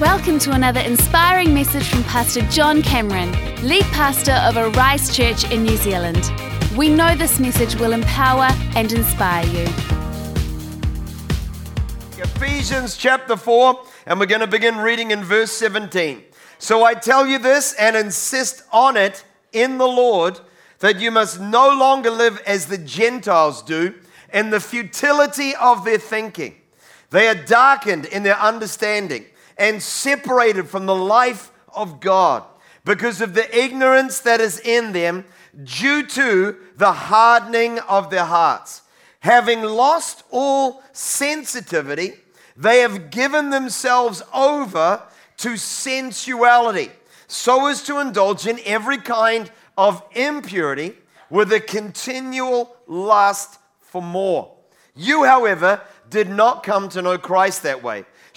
Welcome to another inspiring message from Pastor John Cameron, lead pastor of Arise Church in New Zealand. We know this message will empower and inspire you. Ephesians chapter 4, and we're going to begin reading in verse 17. So I tell you this and insist on it in the Lord that you must no longer live as the Gentiles do in the futility of their thinking. They are darkened in their understanding and separated from the life of God because of the ignorance that is in them due to the hardening of their hearts. Having lost all sensitivity, they have given themselves over to sensuality so as to indulge in every kind of impurity with a continual lust for more. You, however, did not come to know Christ that way.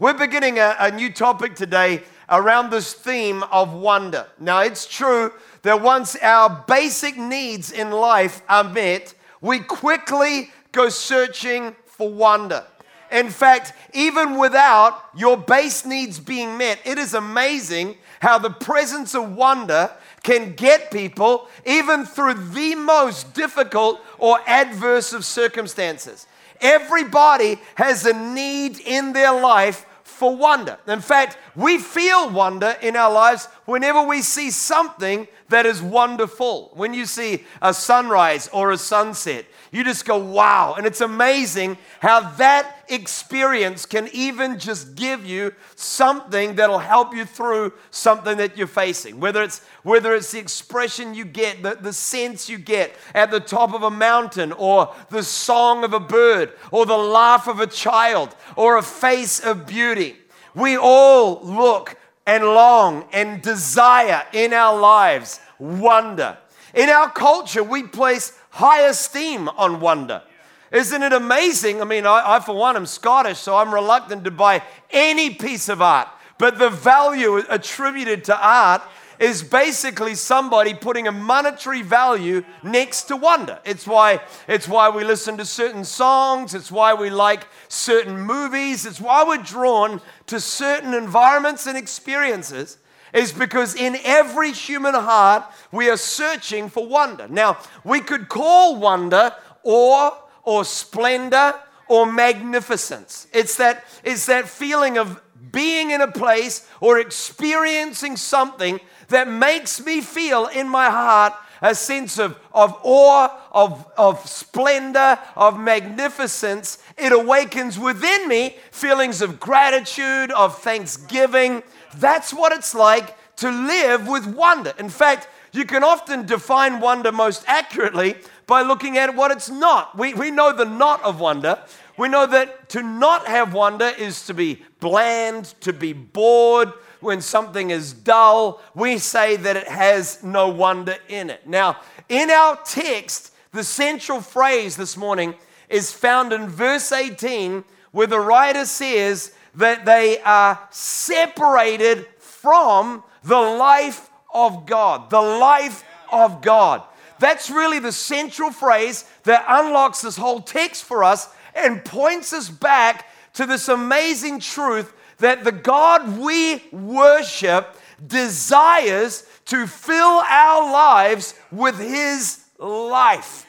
We're beginning a, a, new topic today around this theme of wonder. Now, it's true that once our basic needs in life are met, we quickly go searching for wonder. In fact, even without your base needs being met, it is amazing how the presence of wonder can get people even through the most difficult or adverse of circumstances. Everybody has a need in their life for wonder. In fact, we feel wonder in our lives whenever we see something that is wonderful. When you see a sunrise or a sunset, you just go, wow. And it's amazing how that experience can even just give you something that'll help you through something that you're facing. Whether it's, whether it's the expression you get, the, the sense you get at the top of a mountain, or the song of a bird, or the laugh of a child, or a face of beauty. We all look and long and desire in our lives wonder. In our culture, we place high esteem on wonder. Isn't it amazing? I mean, I, I, for one, am Scottish, so I'm reluctant to buy any piece of art. But the value attributed to art is basically somebody putting a monetary value next to wonder. It's why, it's why we listen to certain songs, it's why we like certain movies, it's why we're drawn to certain environments and experiences is because in every human heart we are searching for wonder. Now, we could call wonder awe or splendor or magnificence. It's that, it's that feeling of being in a place or experiencing something that makes me feel in my heart a sense of, of awe, of, of splendor, of magnificence. It awakens within me feelings of gratitude, of thanksgiving, that's what it's like to live with wonder. In fact, you can often define wonder most accurately by looking at what it's not. We, we know the not of wonder. We know that to not have wonder is to be bland, to be bored. When something is dull, we say that it has no wonder in it. Now, in our text, the central phrase this morning is found in verse 18, where the writer says, that they are separated from the life of God. The life of God. That's really the central phrase that unlocks this whole text for us and points us back to this amazing truth that the God we worship desires to fill our lives with His life.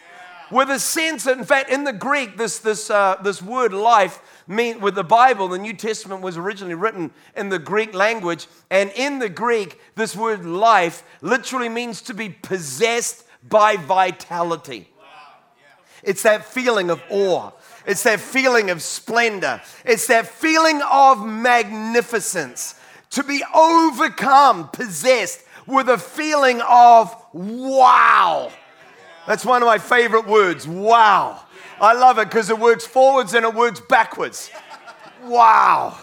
With a sense, that in fact, in the Greek, this, this, uh, this word life mean with the Bible, the New Testament was originally written in the Greek language. And in the Greek, this word life literally means to be possessed by vitality. It's that feeling of awe. It's that feeling of splendor. It's that feeling of magnificence. To be overcome, possessed with a feeling of wow. That's one of my favorite words wow. I love it because it works forwards and it works backwards. Wow.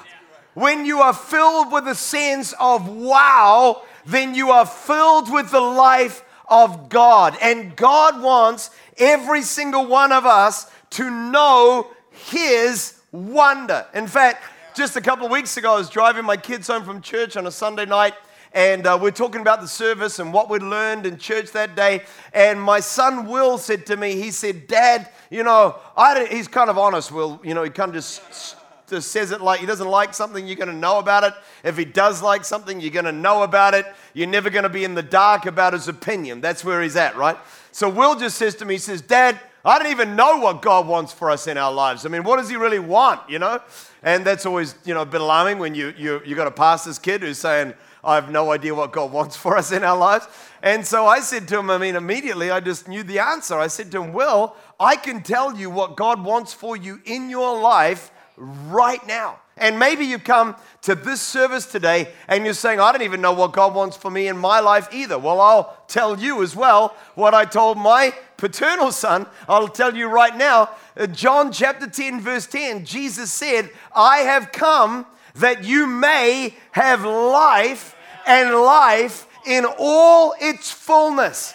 when you are filled with a sense of wow, then you are filled with the life of God. And God wants every single one of us to know His wonder. In fact, just a couple of weeks ago, I was driving my kids home from church on a Sunday night, and uh, we're talking about the service and what we'd learned in church that day. And my son Will said to me, he said, Dad, you know, I he's kind of honest, Will. You know, he kind of just, just says it like he doesn't like something, you're going to know about it. If he does like something, you're going to know about it. You're never going to be in the dark about his opinion. That's where he's at, right? So Will just says to me, he says, Dad, I don't even know what God wants for us in our lives. I mean, what does He really want, you know? And that's always, you know, a bit alarming when you, you, you got a pastor's kid who's saying, I have no idea what God wants for us in our lives. And so I said to him, I mean, immediately I just knew the answer. I said to him, Well, I can tell you what God wants for you in your life right now. And maybe you come to this service today and you're saying, I don't even know what God wants for me in my life either. Well, I'll tell you as well what I told my paternal son. I'll tell you right now. Uh, John chapter 10, verse 10, Jesus said, I have come that you may have life and life in all its fullness.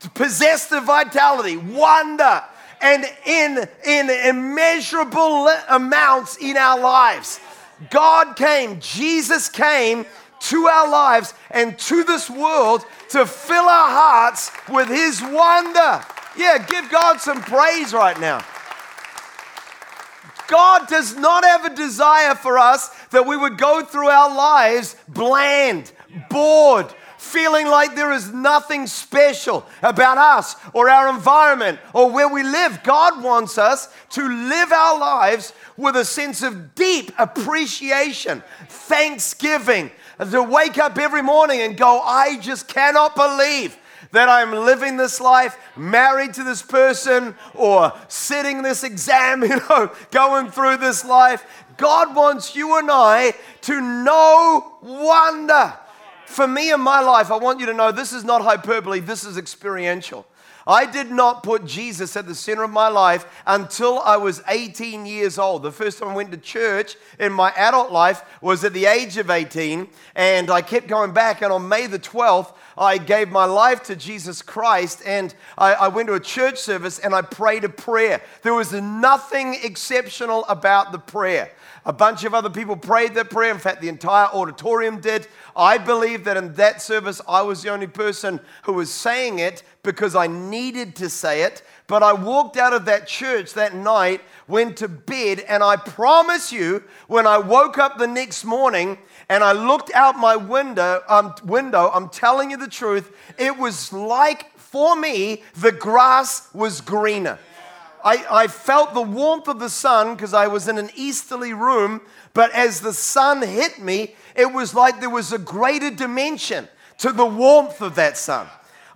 To possess the vitality, wonder, and in, in immeasurable amounts in our lives. God came, Jesus came to our lives and to this world to fill our hearts with His wonder. Yeah, give God some praise right now. God does not have a desire for us that we would go through our lives bland, bored, feeling like there is nothing special about us or our environment or where we live. God wants us to live our lives with a sense of deep appreciation, thanksgiving, to wake up every morning and go, I just cannot believe that I'm living this life married to this person or sitting this exam, you know, going through this life. God wants you and I to know wonder. For me in my life, I want you to know this is not hyperbole, this is experiential. I did not put Jesus at the center of my life until I was 18 years old. The first time I went to church in my adult life was at the age of 18, and I kept going back. And on May the 12th, I gave my life to Jesus Christ, and I, I went to a church service and I prayed a prayer. There was nothing exceptional about the prayer. A bunch of other people prayed that prayer. In fact, the entire auditorium did. I believe that in that service, I was the only person who was saying it because I needed to say it. But I walked out of that church that night, went to bed, and I promise you, when I woke up the next morning and I looked out my window, um, window, I'm telling you the truth, it was like for me, the grass was greener. I, I felt the warmth of the sun because I was in an easterly room, but as the sun hit me, it was like there was a greater dimension to the warmth of that sun.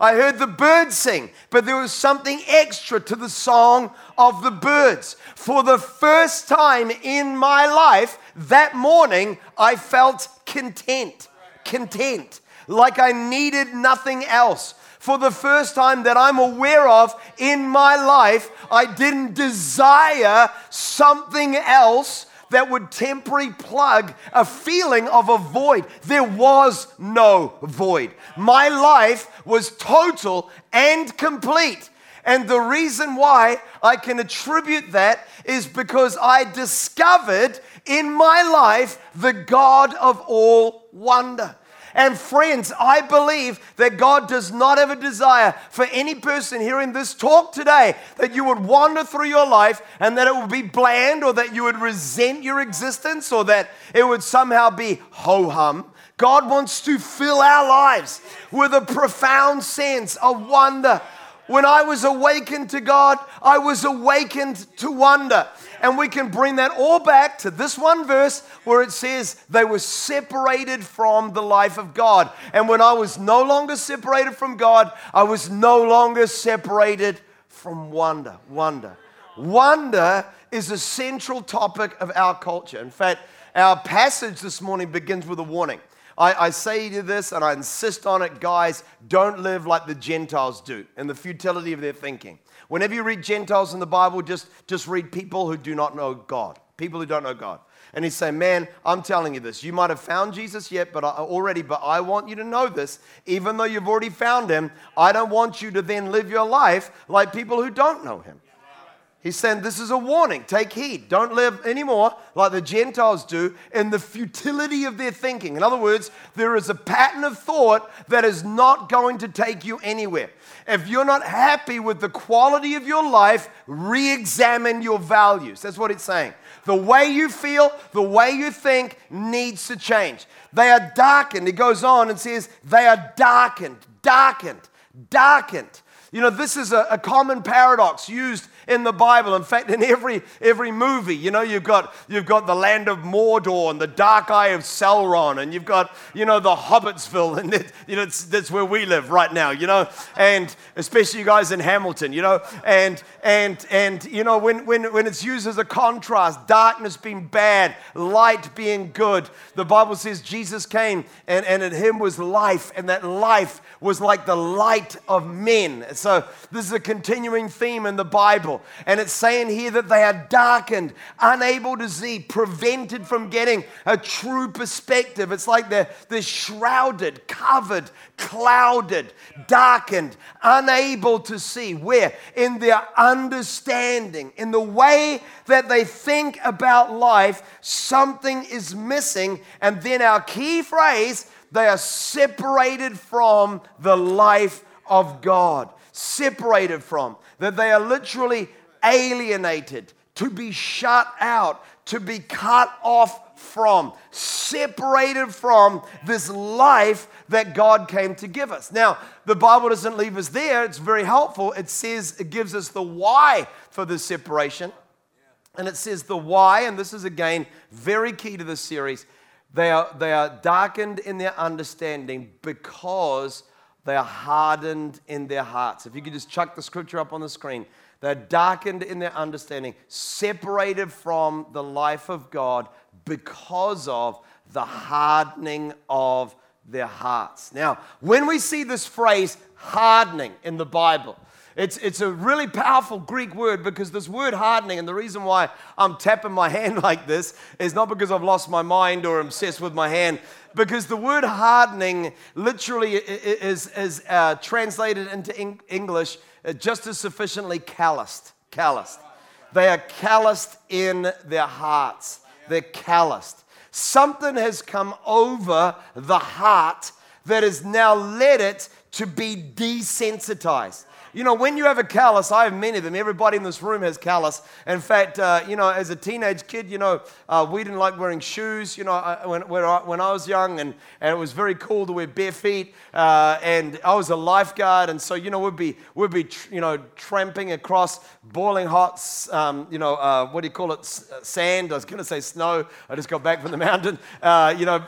I heard the birds sing, but there was something extra to the song of the birds. For the first time in my life, that morning, I felt content. Content. Like I needed nothing else for the first time that I'm aware of in my life, I didn't desire something else that would temporarily plug a feeling of a void. There was no void. My life was total and complete. And the reason why I can attribute that is because I discovered in my life the God of all wonder. And friends, I believe that God does not have a desire for any person hearing this talk today that you would wander through your life and that it would be bland or that you would resent your existence or that it would somehow be ho hum. God wants to fill our lives with a profound sense of wonder. When I was awakened to God, I was awakened to wonder. And we can bring that all back to this one verse where it says they were separated from the life of God. And when I was no longer separated from God, I was no longer separated from wonder. Wonder. Wonder is a central topic of our culture. In fact, our passage this morning begins with a warning. I, I say to this and I insist on it, guys, don't live like the Gentiles do and the futility of their thinking. Whenever you read Gentiles in the Bible, just, just read people who do not know God. People who don't know God. And he's saying, Man, I'm telling you this. You might have found Jesus yet, but I, already, but I want you to know this. Even though you've already found him, I don't want you to then live your life like people who don't know him. He's saying this is a warning. Take heed. Don't live anymore like the Gentiles do in the futility of their thinking. In other words, there is a pattern of thought that is not going to take you anywhere. If you're not happy with the quality of your life, re examine your values. That's what it's saying. The way you feel, the way you think needs to change. They are darkened. It goes on and says, they are darkened, darkened, darkened. You know, this is a, a common paradox used in the Bible. In fact, in every, every movie, you know, you've got, you've got the land of Mordor and the dark eye of Sauron, and you've got, you know, the Hobbitsville, and it, you know, that's where we live right now, you know, and especially you guys in Hamilton, you know, and, and, and you know, when, when, when it's used as a contrast, darkness being bad, light being good, the Bible says Jesus came, and, and in him was life, and that life was like the light of men. So this is a continuing theme in the Bible. And it's saying here that they are darkened, unable to see, prevented from getting a true perspective. It's like they're, they're shrouded, covered, clouded, darkened, unable to see. Where? In their understanding, in the way that they think about life, something is missing. And then our key phrase, they are separated from the life of God. Separated from that they are literally alienated, to be shut out, to be cut off from, separated from this life that God came to give us. Now, the Bible doesn't leave us there. It's very helpful. It says, it gives us the why for this separation. And it says the why, and this is again very key to this series. They are, they are darkened in their understanding because they are hardened in their hearts. If you could just chuck the scripture up on the screen. They're darkened in their understanding, separated from the life of God because of the hardening of their hearts. Now, when we see this phrase hardening in the Bible, it's, it's a really powerful Greek word because this word hardening, and the reason why I'm tapping my hand like this is not because I've lost my mind or obsessed with my hand, because the word hardening literally is, is uh, translated into English uh, just as sufficiently calloused. Calloused. They are calloused in their hearts. They're calloused. Something has come over the heart that has now led it to be desensitized. You know, when you have a callus, I have many of them. Everybody in this room has callus. In fact, uh, you know, as a teenage kid, you know, uh, we didn't like wearing shoes, you know, I, when, when I, when, I, was young, and, and it was very cool to wear bare feet. Uh, and I was a lifeguard, and so, you know, we'd be, we'd be you know, tramping across boiling hot, um, you know, uh, what do you call it, S- uh, sand. I was going to say snow. I just got back from the mountain. Uh, you know,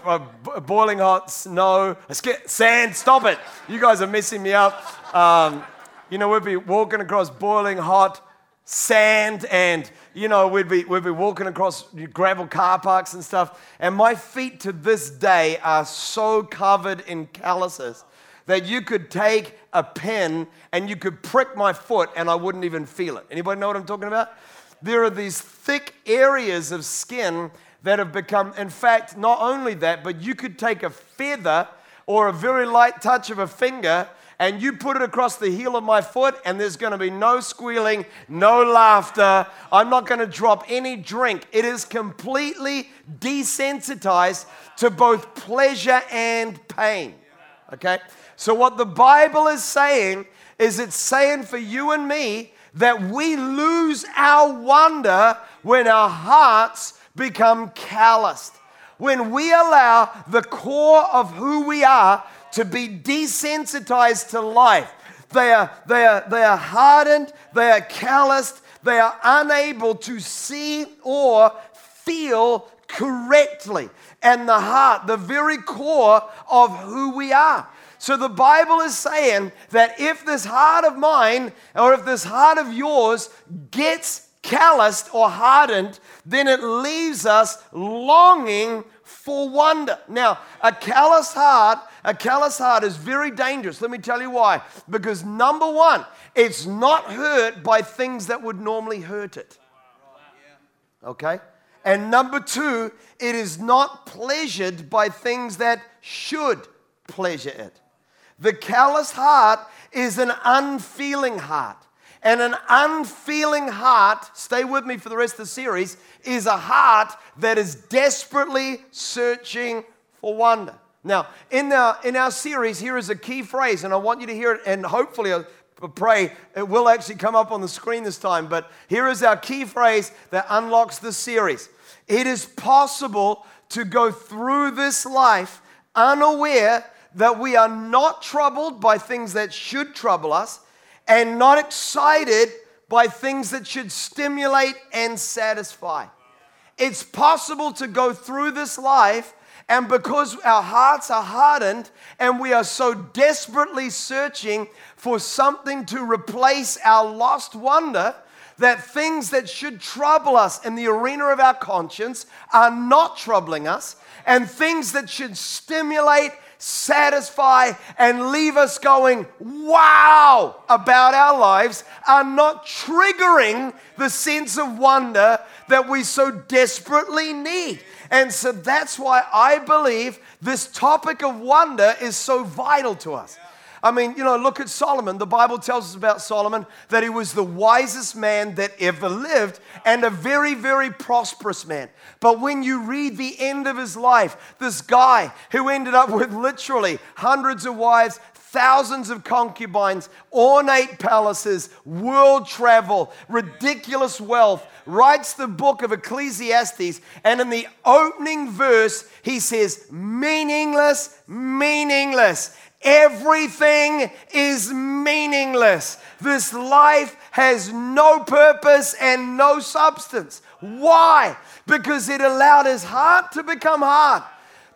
b- boiling hot snow, sand, stop it. You guys are messing me up. Um, you know, we'd be walking across boiling hot sand and, you know, we'd be, we'd be walking across gravel car parks and stuff. And my feet to this day are so covered in calluses that you could take a pen and you could prick my foot and I wouldn't even feel it. Anybody know what I'm talking about? There are these thick areas of skin that have become, in fact, not only that, but you could take a feather or a very light touch of a finger and you put it across the heel of my foot, and there's going to be no squealing, no laughter. I'm not going to drop any drink. It is completely desensitized to both pleasure and pain. Okay? So, what the Bible is saying is it's saying for you and me that we lose our wonder when our hearts become calloused. When we allow the core of who we are to be desensitized to life. They are, they are, they are hardened, they are calloused, they are unable to see or feel correctly. And the heart, the very core of who we are. So the Bible is saying that if this heart of mine or if this heart of yours gets calloused or hardened, then it leaves us longing for wonder. Now, a callous heart, a callous heart is very dangerous. Let me tell you why. Because number one, it's not hurt by things that would normally hurt it. Okay? And number two, it is not pleasured by things that should pleasure it. The callous heart is an unfeeling heart. And an unfeeling heart, stay with me for the rest of the series, is a heart that is desperately searching for wonder. Now, in our, in our series, here is a key phrase, and I want you to hear it, and hopefully, uh, I pray it will actually come up on the screen this time. But here is our key phrase that unlocks the series. It is possible to go through this life unaware that we are not troubled by things that should trouble us and not excited by things that should stimulate and satisfy. It's possible to go through this life, and because our hearts are hardened and we are so desperately searching for something to replace our lost wonder, that things that should trouble us in the arena of our conscience are not troubling us, and things that should stimulate satisfy, and leave us going, wow, about our lives are not triggering the sense of wonder that we so desperately need. And so that's why I believe this topic of wonder is so vital to us. I mean, you know, look at Solomon. The Bible tells us about Solomon that he was the wisest man that ever lived and a very, very prosperous man. But when you read the end of his life, this guy who ended up with literally hundreds of wives, thousands of concubines, ornate palaces, world travel, ridiculous wealth, writes the book of Ecclesiastes. And in the opening verse, he says, meaningless, meaningless. Everything is meaningless. This life has no purpose and no substance. Why? Because it allowed his heart to become hard.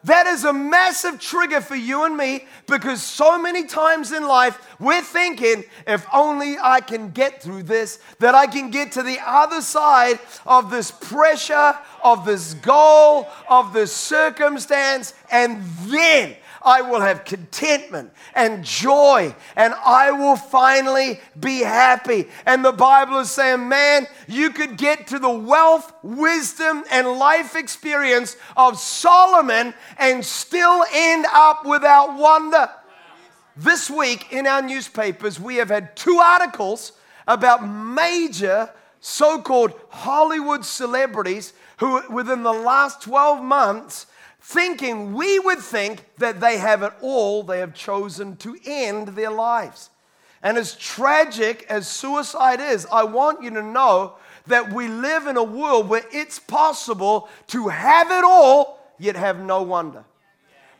That is a massive trigger for you and me because so many times in life we're thinking, if only I can get through this, that I can get to the other side of this pressure, of this goal, of this circumstance, and then I will have contentment and joy, and I will finally be happy. And the Bible is saying, man, you could get to the wealth, wisdom, and life experience of Solomon and still end up without wonder. This week in our newspapers, we have had two articles about major so called Hollywood celebrities who, within the last 12 months, thinking we would think that they have it all, they have chosen to end their lives. And as tragic as suicide is, I want you to know that we live in a world where it's possible to have it all, yet have no wonder.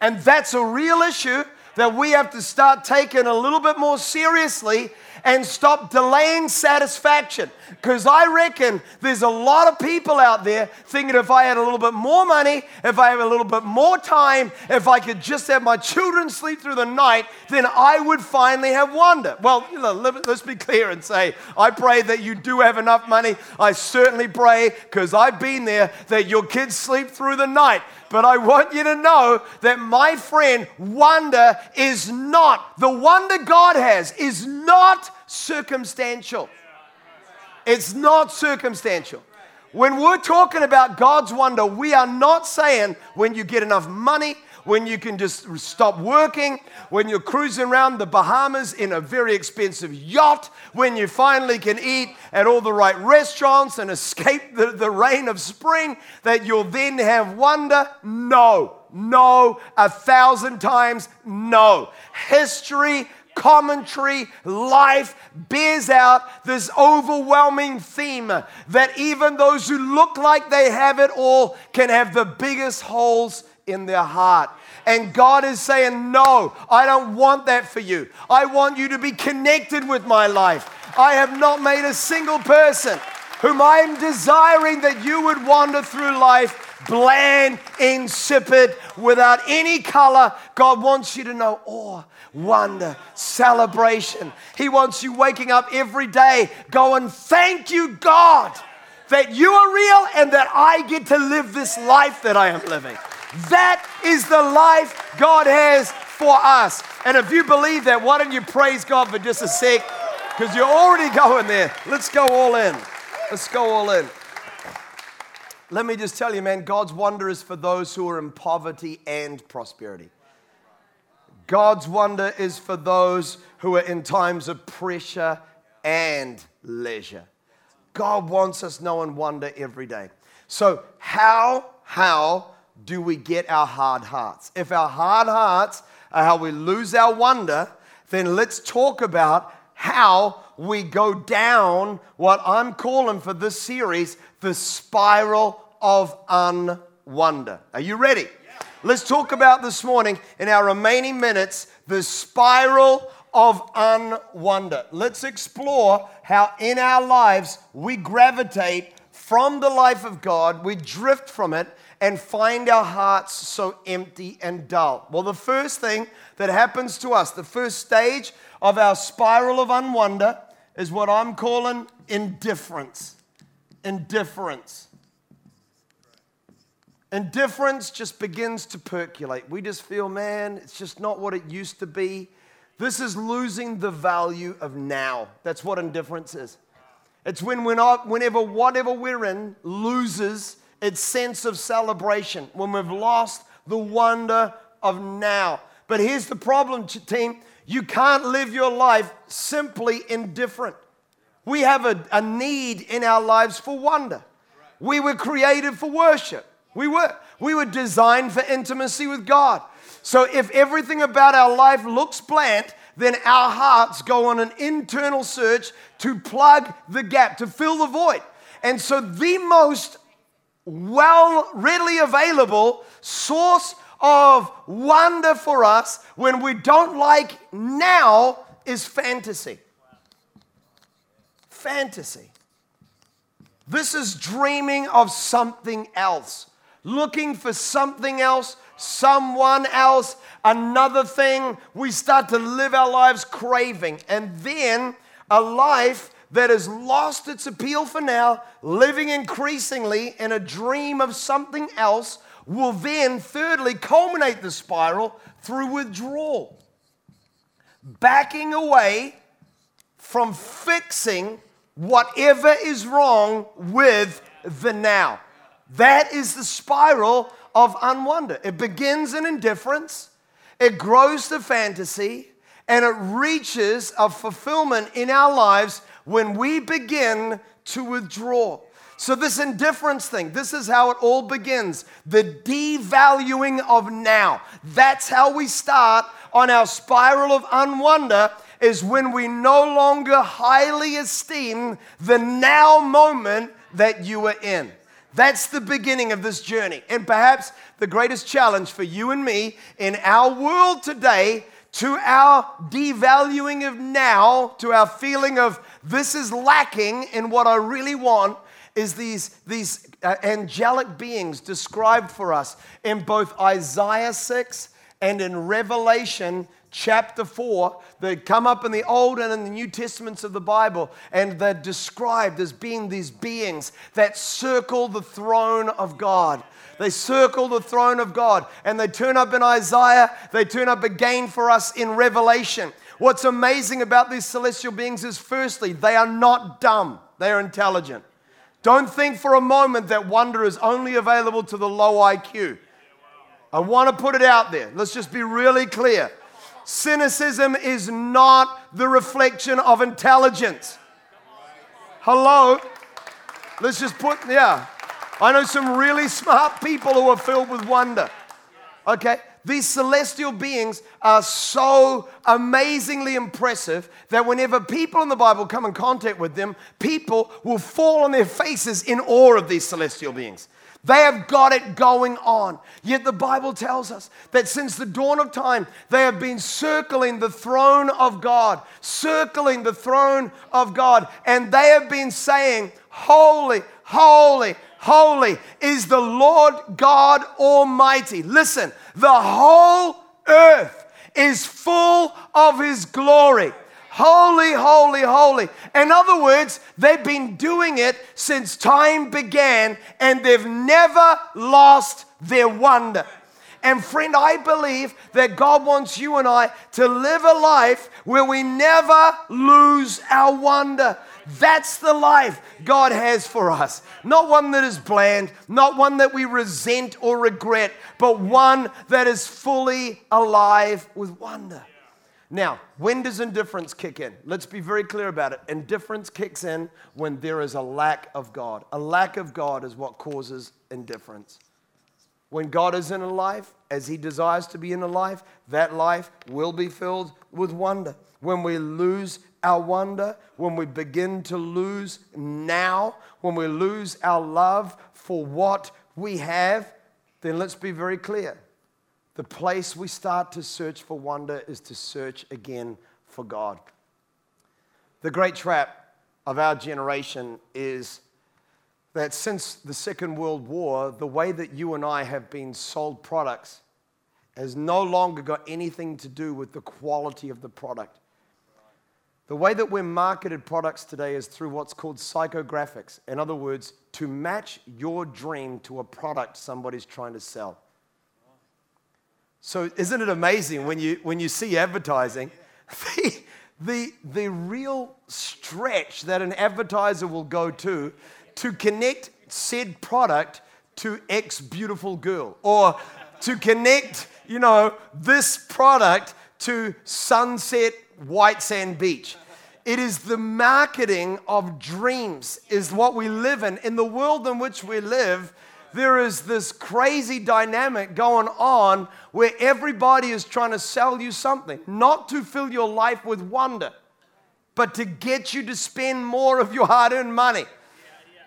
And that's a real issue that we have to start taking a little bit more seriously and stop delaying satisfaction. Because I reckon there's a lot of people out there thinking if I had a little bit more money, if I had a little bit more time, if I could just have my children sleep through the night, then I would finally have wonder. Well, let's be clear and say, I pray that you do have enough money. I certainly pray, because I've been there, that your kids sleep through the night. But I want you to know that, my friend, wonder is not, the wonder God has is not circumstantial. It's not circumstantial. When we're talking about God's wonder, we are not saying when you get enough money, when you can just stop working, when you're cruising around the Bahamas in a very expensive yacht, when you finally can eat at all the right restaurants and escape the, the rain of spring, that you'll then have wonder? No, no, a thousand times no. History commentary, life bears out this overwhelming theme that even those who look like they have it all can have the biggest holes in their heart. And God is saying, No, I don't want that for you. I want you to be connected with my life. I have not made a single person whom I am desiring that you would wander through life bland, insipid, without any color. God wants you to know awe, wonder, celebration. He wants you waking up every day going, Thank you, God, that you are real and that I get to live this life that I am living. That is the life God has for us. And if you believe that, why don't you praise God for just a sec? Because you're already going there. Let's go all in. Let's go all in. let me just tell you, man, God's wonder is for those who are in poverty and prosperity. God's wonder is for those who are in times of pressure and leisure. God wants us knowing wonder every day. So, how, how do we get our hard hearts? If our hard hearts are how we lose our wonder, then let's talk about how we go down what I'm calling for this series the spiral of unwonder. Are you ready? Let's talk about this morning in our remaining minutes the spiral of unwonder. Let's explore how in our lives we gravitate from the life of God, we drift from it, and find our hearts so empty and dull. Well, the first thing that happens to us, the first stage of our spiral of unwonder, is what I'm calling indifference. Indifference. Indifference just begins to percolate. We just feel, man, it's just not what it used to be. This is losing the value of now. That's what indifference is. It's when we're not, whenever whatever we're in loses its sense of celebration, when we've lost the wonder of now. But here's the problem, team you can't live your life simply indifferent. We have a, a need in our lives for wonder. We were created for worship. We were. We were designed for intimacy with God. So if everything about our life looks bland, then our hearts go on an internal search to plug the gap, to fill the void. And so the most well, readily available source of wonder for us when we don't like now is fantasy. Fantasy. This is dreaming of something else looking for something else, someone else, another thing. We start to live our lives craving. And then a life that has lost its appeal for now, living increasingly in a dream of something else, will then, thirdly, culminate the spiral through withdrawal. Backing away from fixing whatever is wrong with the now. That is the spiral of unwonder. It begins in indifference, it grows to fantasy, and it reaches a fulfillment in our lives when we begin to withdraw. So, this indifference thing, this is how it all begins the devaluing of now. That's how we start on our spiral of unwonder, is when we no longer highly esteem the now moment that you are in. That's the beginning of this journey. And perhaps the greatest challenge for you and me in our world today to our devaluing of now, to our feeling of this is lacking in what I really want, is these, these uh, angelic beings described for us in both Isaiah 6 and in Revelation chapter 4 that come up in the Old and in the New Testaments of the Bible, and they're described as being these beings that circle the throne of God. They circle the throne of God and they turn up in Isaiah, they turn up again for us in Revelation. What's amazing about these celestial beings is, firstly, they are not dumb, they are intelligent. Don't think for a moment that wonder is only available to the low IQ. I want to put it out there. Let's just be really clear. Cynicism is not the reflection of intelligence. Hello? Let's just put, yeah. I know some really smart people who are filled with wonder. Okay? These celestial beings are so amazingly impressive that whenever people in the Bible come in contact with them, people will fall on their faces in awe of these celestial beings. They have got it going on. Yet the Bible tells us that since the dawn of time, they have been circling the throne of God, circling the throne of God, and they have been saying, Holy, holy, holy is the Lord God Almighty. Listen, the whole earth is full of His glory. Holy, holy, holy. In other words, they've been doing it since time began and they've never lost their wonder. And friend, I believe that God wants you and I to live a life where we never lose our wonder. That's the life God has for us. Not one that is bland, not one that we resent or regret, but one that is fully alive with wonder. Now, when does indifference kick in? Let's be very clear about it. Indifference kicks in when there is a lack of God. A lack of God is what causes indifference. When God is in a life, as He desires to be in a life, that life will be filled with wonder. When we lose our wonder, when we begin to lose now, when we lose our love for what we have, then let's be very clear. The place we start to search for wonder is to search again for God. The great trap of our generation is that since the Second World War, the way that you and I have been sold products has no longer got anything to do with the quality of the product. The way that we're marketed products today is through what's called psychographics. In other words, to match your dream to a product somebody's trying to sell. So, isn't it amazing when you, when you see advertising? The, the, the real stretch that an advertiser will go to to connect said product to X beautiful girl or to connect, you know, this product to sunset white sand beach. It is the marketing of dreams, is what we live in. In the world in which we live, there is this crazy dynamic going on where everybody is trying to sell you something, not to fill your life with wonder, but to get you to spend more of your hard earned money.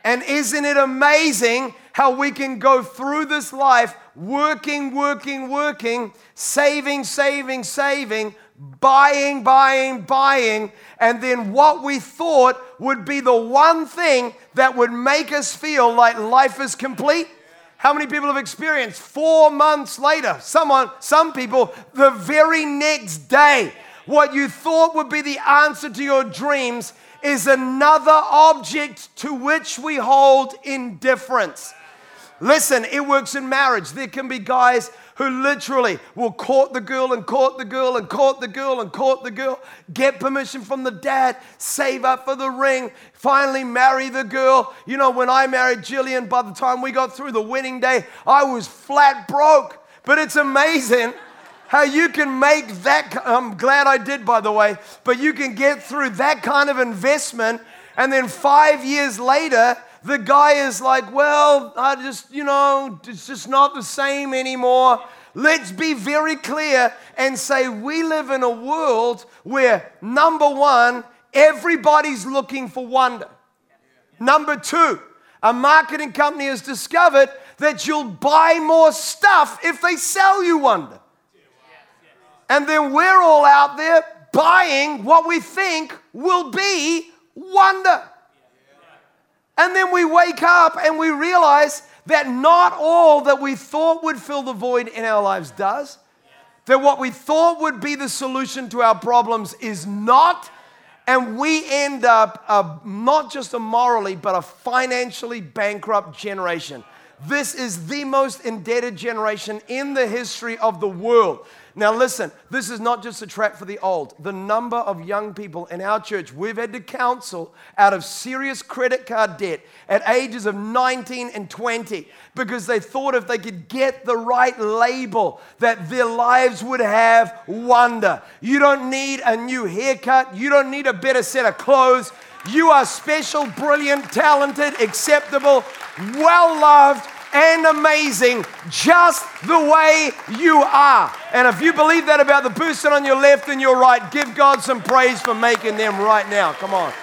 And isn't it amazing how we can go through this life working, working, working, saving, saving, saving, buying, buying, buying, and then what we thought would be the one thing that would make us feel like life is complete how many people have experienced four months later? Someone, some people, the very next day, what you thought would be the answer to your dreams is another object to which we hold indifference. Listen, it works in marriage. There can be guys who literally will court the girl and court the girl and court the girl and court the girl, get permission from the dad, save up for the ring, finally marry the girl. You know, when I married Jillian, by the time we got through the wedding day, I was flat broke. But it's amazing how you can make that. I'm glad I did, by the way, but you can get through that kind of investment, and then five years later, the guy is like, well, I just, you know, it's just not the same anymore. Let's be very clear and say we live in a world where, number one, everybody's looking for wonder. Number two, a marketing company has discovered that you'll buy more stuff if they sell you wonder. And then we're all out there buying what we think will be wonder. And then we wake up and we realize that not all that we thought would fill the void in our lives does. That what we thought would be the solution to our problems is not. And we end up a, not just a morally, but a financially bankrupt generation. This is the most indebted generation in the history of the world. Now, listen, this is not just a trap for the old. The number of young people in our church we've had to counsel out of serious credit card debt at ages of 19 and 20 because they thought if they could get the right label that their lives would have wonder. You don't need a new haircut, you don't need a better set of clothes. You are special, brilliant, talented, acceptable, well loved and amazing just the way you are. And if you believe that about the person on your left and your right, give God some praise for making them right now. Come on.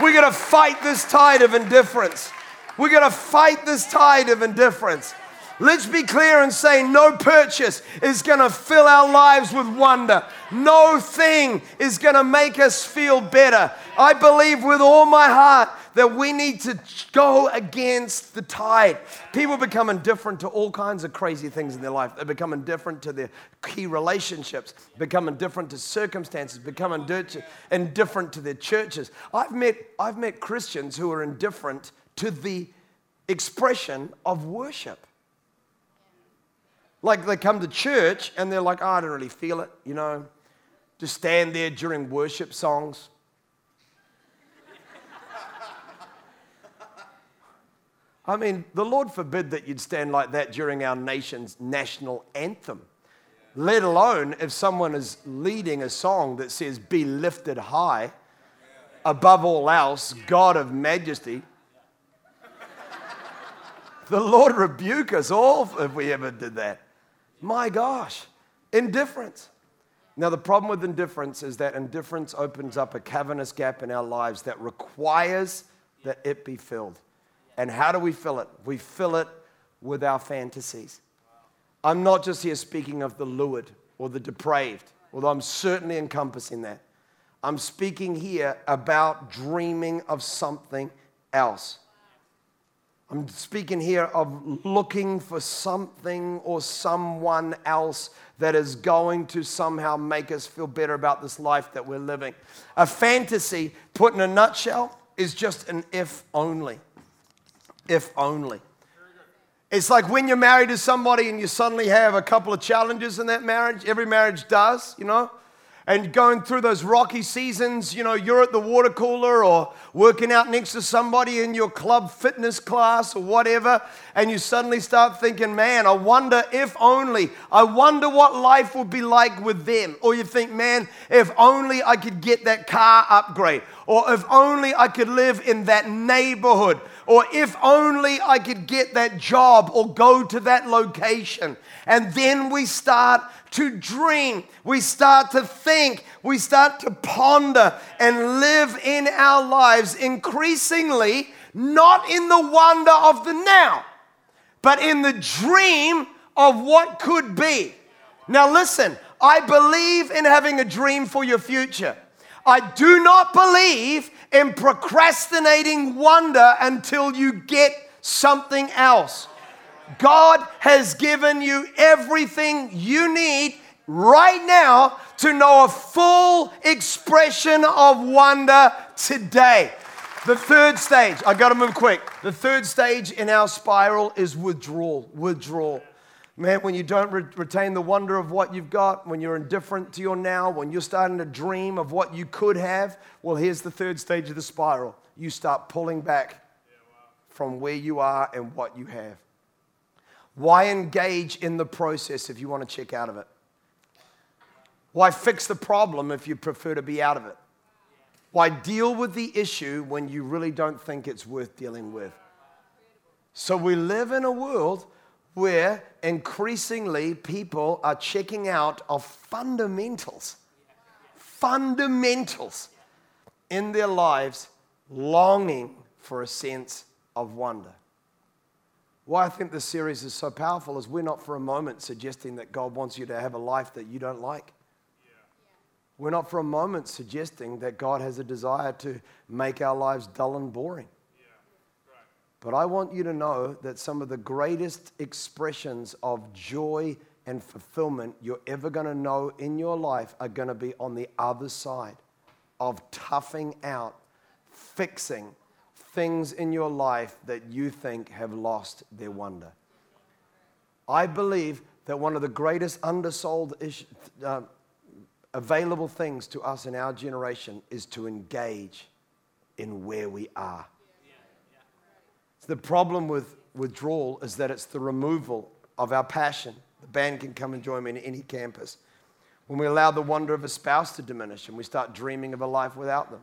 We're going to fight this tide of indifference. We're going to fight this tide of indifference. Let's be clear and say no purchase is going to fill our lives with wonder. No thing is going to make us feel better. I believe with all my heart that we need to go against the tide. People become indifferent to all kinds of crazy things in their life. They become indifferent to their key relationships, become indifferent to circumstances, become indifferent to their churches. I've met, I've met Christians who are indifferent to the expression of worship. Like they come to church and they're like, oh, I don't really feel it, you know. Just stand there during worship songs I mean, the Lord forbid that you'd stand like that during our nation's national anthem, let alone if someone is leading a song that says, Be lifted high above all else, God of majesty. the Lord rebuke us all if we ever did that. My gosh, indifference. Now, the problem with indifference is that indifference opens up a cavernous gap in our lives that requires that it be filled. And how do we fill it? We fill it with our fantasies. I'm not just here speaking of the lured or the depraved, although I'm certainly encompassing that. I'm speaking here about dreaming of something else. I'm speaking here of looking for something or someone else that is going to somehow make us feel better about this life that we're living. A fantasy, put in a nutshell, is just an if only if only. It's like when you're married to somebody and you suddenly have a couple of challenges in that marriage. Every marriage does, you know and going through those rocky seasons, you know, you're at the water cooler or working out next to somebody in your club fitness class or whatever, and you suddenly start thinking, man, I wonder if only, I wonder what life would be like with them. Or you think, man, if only I could get that car upgrade, or if only I could live in that neighborhood, or if only I could get that job or go to that location. And then we start to dream, we start to think, we start to ponder and live in our lives increasingly not in the wonder of the now, but in the dream of what could be. Now, listen, I believe in having a dream for your future. I do not believe in procrastinating wonder until you get something else. God has given you everything you need right now to know a full expression of wonder today. The third stage, I gotta move quick. The third stage in our spiral is withdrawal. Withdrawal. Man, when you don't re- retain the wonder of what you've got, when you're indifferent to your now, when you're starting to dream of what you could have, well, here's the third stage of the spiral. You start pulling back from where you are and what you have. Why engage in the process if you want to check out of it? Why fix the problem if you prefer to be out of it? Why deal with the issue when you really don't think it's worth dealing with? So we live in a world where increasingly people are checking out of fundamentals, fundamentals in their lives, longing for a sense of wonder. Why I think this series is so powerful is we're not for a moment suggesting that God wants you to have a life that you don't like. We're not for a moment suggesting that God has a desire to make our lives dull and boring. But I want you to know that some of the greatest expressions of joy and fulfillment you're ever going to know in your life are going to be on the other side of toughing out, fixing, things in your life that you think have lost their wonder. I believe that one of the greatest undersold ish, uh, available things to us in our generation is to engage in where we are. The problem with withdrawal is that it's the removal of our passion. The band can come and join me in any campus. When we allow the wonder of a spouse to diminish and we start dreaming of a life without them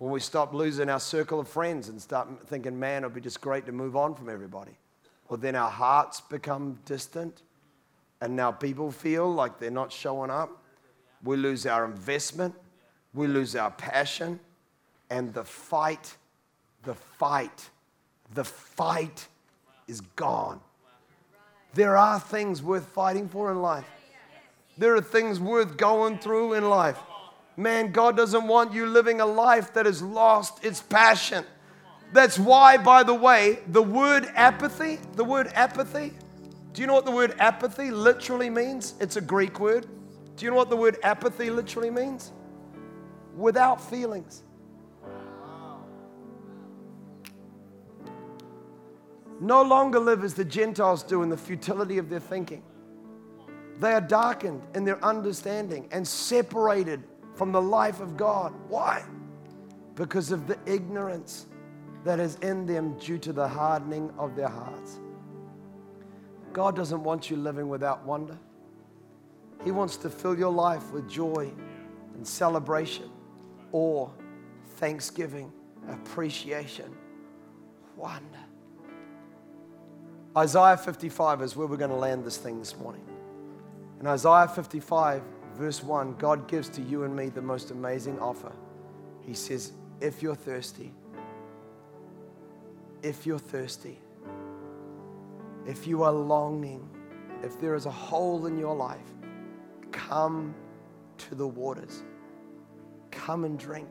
when we stop losing our circle of friends and start thinking, man, it'd be just great to move on from everybody. Well, then our hearts become distant, and now people feel like they're not showing up. We lose our investment, we lose our passion, and the fight, the fight, the fight is gone. There are things worth fighting for in life. There are things worth going through in life. Man, God doesn't want you living a life that has lost its passion. That's why, by the way, the word apathy, the word apathy, do you know what the word apathy literally means? It's a Greek word. Do you know what the word apathy literally means? Without feelings. No longer live as the Gentiles do in the futility of their thinking. They are darkened in their understanding and separated from the life of God. Why? Because of the ignorance that is in them due to the hardening of their hearts. God doesn't want you living without wonder. He wants to fill your life with joy and celebration, awe, thanksgiving, appreciation, wonder. Isaiah 55 is where we're going to land this thing this morning. In Isaiah 55, verse 1, God gives to you and me the most amazing offer. He says, If you're thirsty, if you're thirsty, if you are longing, if there is a hole in your life, come to the waters. Come and drink.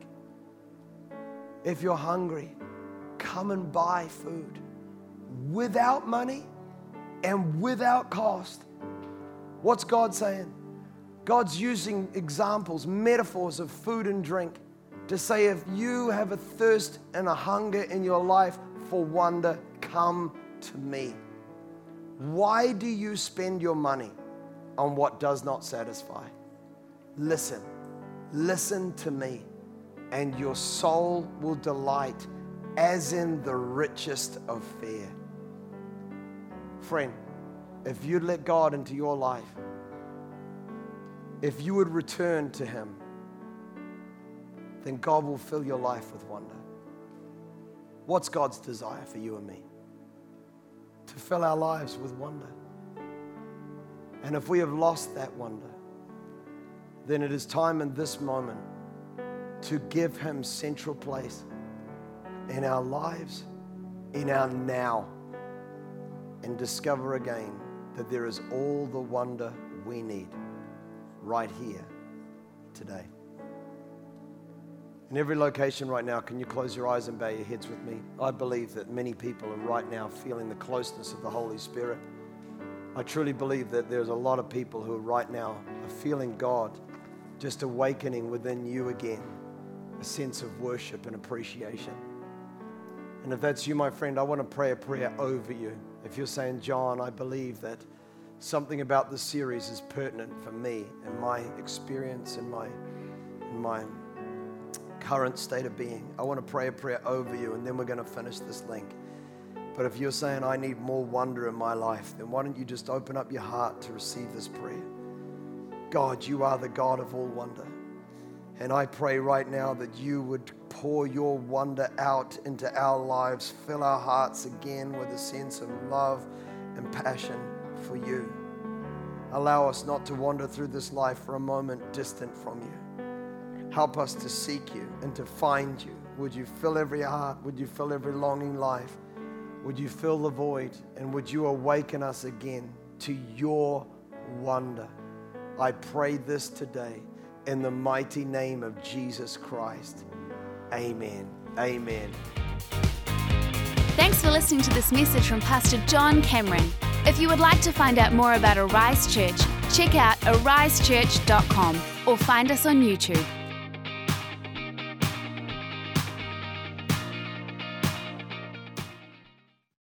If you're hungry, come and buy food without money and without cost. What's God saying? God's using examples, metaphors of food and drink to say if you have a thirst and a hunger in your life for wonder, come to me. Why do you spend your money on what does not satisfy? Listen, listen to me, and your soul will delight as in the richest of fare. Friend, if you'd let God into your life, if you would return to Him, then God will fill your life with wonder. What's God's desire for you and me? To fill our lives with wonder. And if we have lost that wonder, then it is time in this moment to give Him central place in our lives, in our now, and discover again that there is all the wonder we need right here today. In every location right now, can you close your eyes and bow your heads with me? I believe that many people are right now feeling the closeness of the Holy Spirit. I truly believe that there's a lot of people who are right now are feeling God just awakening within you again a sense of worship and appreciation. And if that's you, my friend, I want to pray a prayer over you. If you're saying, John, I believe that something about this series is pertinent for me and my experience and my, and my current state of being, I want to pray a prayer over you and then we're going to finish this link. But if you're saying, I need more wonder in my life, then why don't you just open up your heart to receive this prayer? God, you are the God of all wonder. And I pray right now that you would pour your wonder out into our lives, fill our hearts again with a sense of love and passion for you. Allow us not to wander through this life for a moment distant from you. Help us to seek you and to find you. Would you fill every heart? Would you fill every longing life? Would you fill the void? And would you awaken us again to your wonder? I pray this today in the mighty name of Jesus Christ. Amen. Amen. Thanks for listening to this message from Pastor John Cameron. If you would like to find out more about Arise Church, check out arisechurch.com or find us on YouTube.